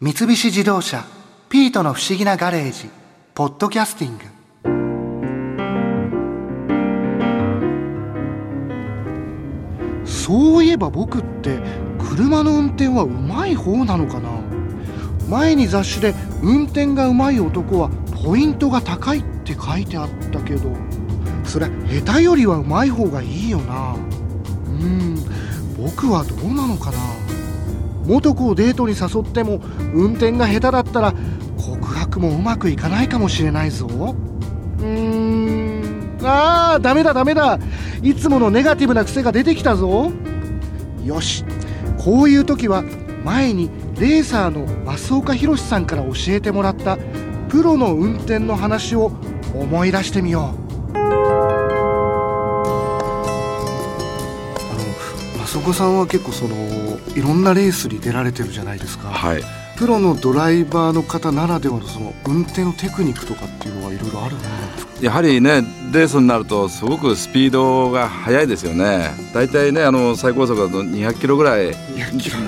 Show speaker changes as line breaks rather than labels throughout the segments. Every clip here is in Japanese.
三菱自動車「ピートの不思議なガレージ」「ポッドキャスティング」そういえば僕って車の運転はうまい方なのかな？前に雑誌で運転がうまい男はポイントが高いって書いてあったけどそりゃ下手よりはうまい方がいいよな。うん僕はどうなのかな？元子をデートに誘っても運転が下手だったら告白もうまくいかないかもしれないぞ。うーん。あーダメだダメだ。いつものネガティブな癖が出てきたぞ。よし。こういう時は前にレーサーの増岡弘さんから教えてもらったプロの運転の話を思い出してみようあの増岡さんは結構そのいろんなレースに出られてるじゃないですか、
はい、
プロのドライバーの方ならではのその運転のテクニックとかっていうのはいろいろあるものなんですか？
やはりねレースになるとすごくスピードが速いですよね。大体ねあの最高速だと200キロぐらい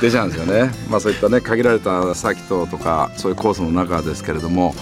出ちゃうんですよね。まあそういったね限られたサーキットとかそういうコースの中ですけれども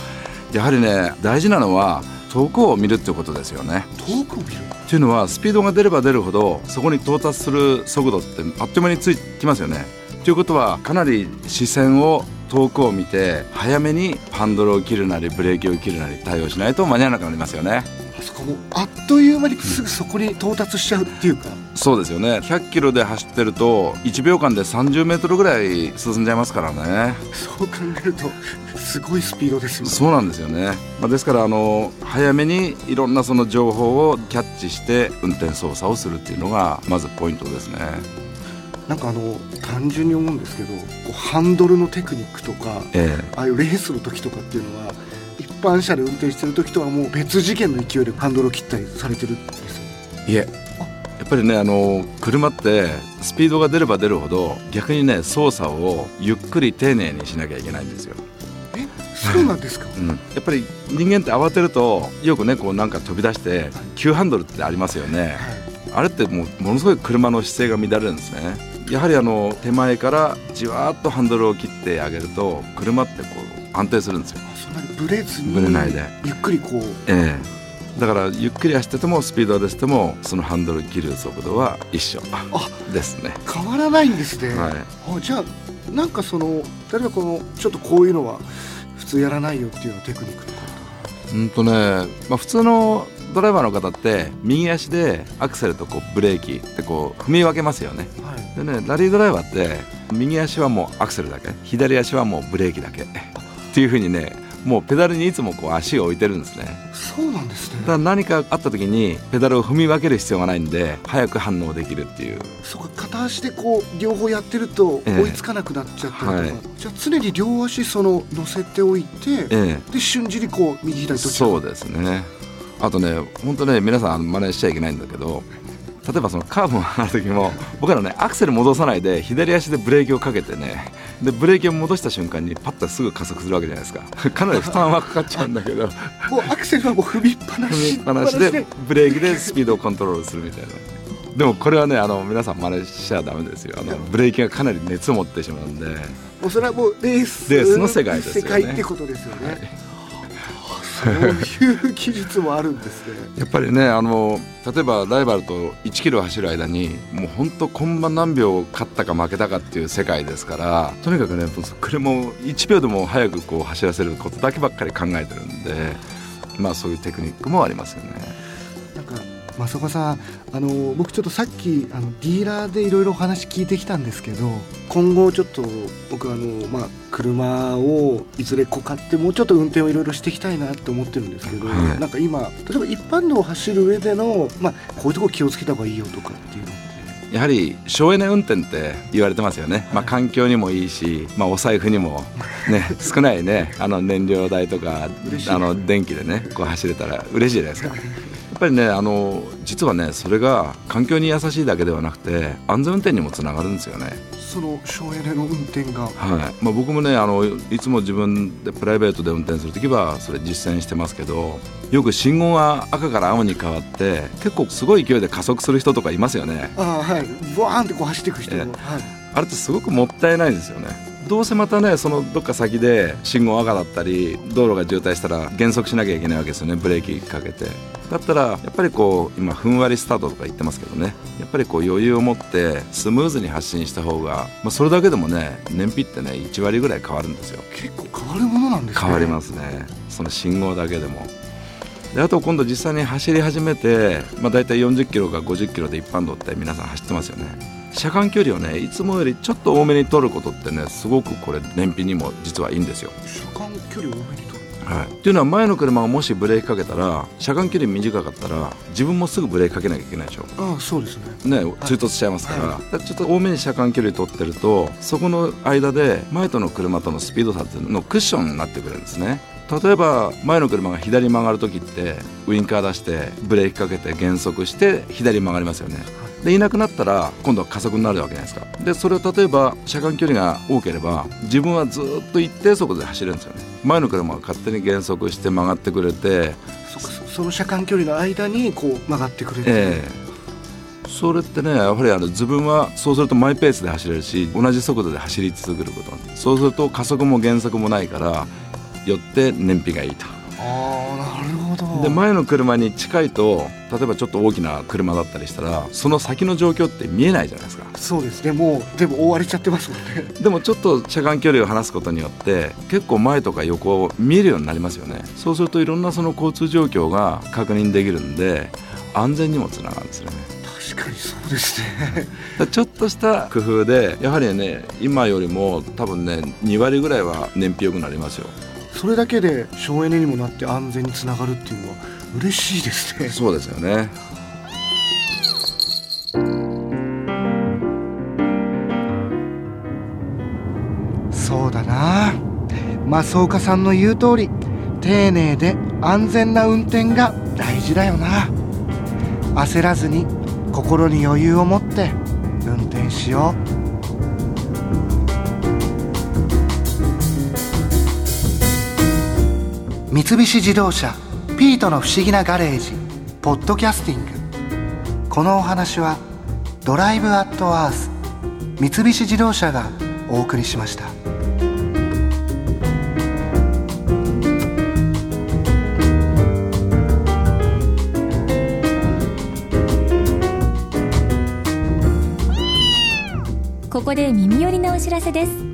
やはりね大事なのは遠くを見るっていうことですよね。
遠くを見る
っていうのはスピードが出れば出るほどそこに到達する速度ってあっという間についてきますよね。ということはかなり視線を遠くを見て早めにハンドルを切るなりブレーキを切るなり対応しないと間に合わなくなりますよね。
あそこもあっという間にすぐそこに到達しちゃうっていうか、
そうですよね。100キロで走ってると1秒間で30メートルぐらい進んじゃいますからね。
そう考えるとすごいスピードですよ。ね
そうなんですよね、まあ、ですからあの早めにいろんなその情報をキャッチして運転操作をするっていうのがまずポイントですね。
なんかあの単純に思うんですけどハンドルのテクニックとか
え
ああいうレースの時とかっていうのは一般車で運転してる時とはもう別次元の勢いでハンドルを切ったりされてるんですよ
えいえやっぱりねあの車ってスピードが出れば出るほど逆にね操作をゆっくり丁寧にしなきゃいけないんですよ。
えそうなんですか？
うん、やっぱり人間って慌てるとよくねこうなんか飛び出して急ハンドルってありますよね。
はい。
あれってもうものすごい車の姿勢が乱れるんですね。やはりあの手前からじわーっとハンドルを切ってあげると車ってこう安定するんですよ。
あそんなにブレずに
ブレないで。
ゆっくりこう。
ええだからゆっくり走っててもスピード出してもそのハンドル切る速度は一緒ですね。
変わらないんですね、
はい。
あじゃあなんかその例えばこのちょっとこういうのは普通やらないよっていうテクニックとか
うんとね、まあ、普通のドライバーの方って右足でアクセルとこうブレーキってこう踏み分けますよね。
はい。
でねラリードライバーって右足はもうアクセルだけ左足はもうブレーキだけっていうふうにねもうペダルにいつもこう足を置いてるんですね。
そうなんですね。
だから何かあった時にペダルを踏み分ける必要がないんで早く反応できるっていう。
そうか片足でこう両方やってると
ええ。
追いつかなくなっちゃったりとか、
はい。
じゃあ常に両足その乗せておいて、
え
で瞬時にこう右
え
左どっち
そうですね。あとね本当ね皆さん真似しちゃいけないんだけど例えばそのカーブを上がる時も僕らねアクセル戻さないで左足でブレーキをかけてねでブレーキを戻した瞬間にパッとすぐ加速するわけじゃないですか。かなり負担はかかっちゃうんだけど。
もうアクセルはもう踏みっぱなし。
踏みっぱなしでブレーキでスピードをコントロールするみたいな。でもこれはねあの皆さん真似しちゃダメですよ。あのブレーキがかなり熱を持ってしまうんで。
もうそれはもうレース
レースの世界ですよね。
世界ってことですよね、そういう技術もあるんですね
やっぱりねあの例えばライバルと1キロ走る間にもう本当コンマ何秒勝ったか負けたかっていう世界ですからとにかくね車を1秒でも早くこう走らせることだけばっかり考えてるんでまあそういうテクニックもありますよね。
なんか増岡さんあの僕ちょっとさっきあのディーラーでいろいろお話聞いてきたんですけど今後ちょっと僕あの、まあ、車をいずれこう買ってもうちょっと運転をいろいろしていきたいなって思ってるんですけど、
はい。
なんか今例えば一般道を走る上での、まあ、こういうとこ気をつけた方がいいよとかっていうの
やはり省エネ運転って言われてますよね、まあ、環境にもいいし、まあ、お財布にも、ね、少ないねあの燃料代とかあの電気でねこう走れたら嬉しいじゃないですか。やっぱりねあの実はねそれが環境に優しいだけではなくて安全運転にもつながるんですよね。
その省エネの運転が。
はい。まあ、僕もねあのいつも自分でプライベートで運転する時はそれ実践してますけどよく信号が赤から青に変わって結構すごい勢いで加速する人とかいますよね。
ああはい。ブワーンってこう走っていく人はい。
あれってすごくもったいないですよねどうせまたねそのどっか先で信号赤だったり道路が渋滞したら減速しなきゃいけないわけですよね。ブレーキかけて。だったらやっぱりこう今ふんわりスタートとか言ってますけどね。やっぱりこう余裕を持ってスムーズに発進した方が、まあ、それだけでもね燃費ってね1割ぐらい変わるんですよ。
結構変わるものなんですね。
変わりますね。その信号だけでも。であと今度実際に走り始めて、まあ、大体40キロか50キロで一般道って皆さん走ってますよね車間距離をねいつもよりちょっと多めに取ることってねすごくこれ燃費にも実はいいんですよ。
車間距離多めに取る。
はい、っていうのは前の車がもしブレーキかけたら車間距離短かったら自分もすぐブレーキかけなきゃいけないでしょ。
ああそうですね。
ね追突しちゃいますから、
は
ちょっと多めに車間距離取ってるとそこの間で前との車とのスピード差っていうののクッションになってくるんですね。例えば前の車が左に曲がる時ってウインカー出してブレーキかけて減速して左に曲がりますよねでいなくなったら今度は加速になるわけじゃないですか。でそれを例えば車間距離が多ければ自分はずっと一定速度で走れるんですよね。前の車が勝手に減速して曲がってくれて。
その車間距離の間にこう曲がってくれる、
ええ。それってねやはりあの自分はそうするとマイペースで走れるし同じ速度で走り続けること。そうすると加速も減速もないからよって燃費がいいと。
ああなるほど
で前の車に近いと例えばちょっと大きな車だったりしたらその先の状況って見えないじゃないですか。
そうですね。もう全部覆われちゃってますもんね。
でもちょっと車間距離を離すことによって結構前とか横を見えるようになりますよね。そうするといろんなその交通状況が確認できるんで安全にもつながるんですよね。
確かにそうですね。
ちょっとした工夫でやはりね今よりも多分ね2割ぐらいは燃費良くなりますよ
それだけで省エネにもなって安全につながるっていうのは嬉しいですね。
そうですよね。
そうだな。増岡さんの言う通り丁寧で安全な運転が大事だよな。焦らずに心に余裕を持って運転しよう三菱自動車ピートの不思議なガレージポッドキャスティング。このお話はドライブアットアース三菱自動車がお送りしました。
ここで耳寄りなお知らせです。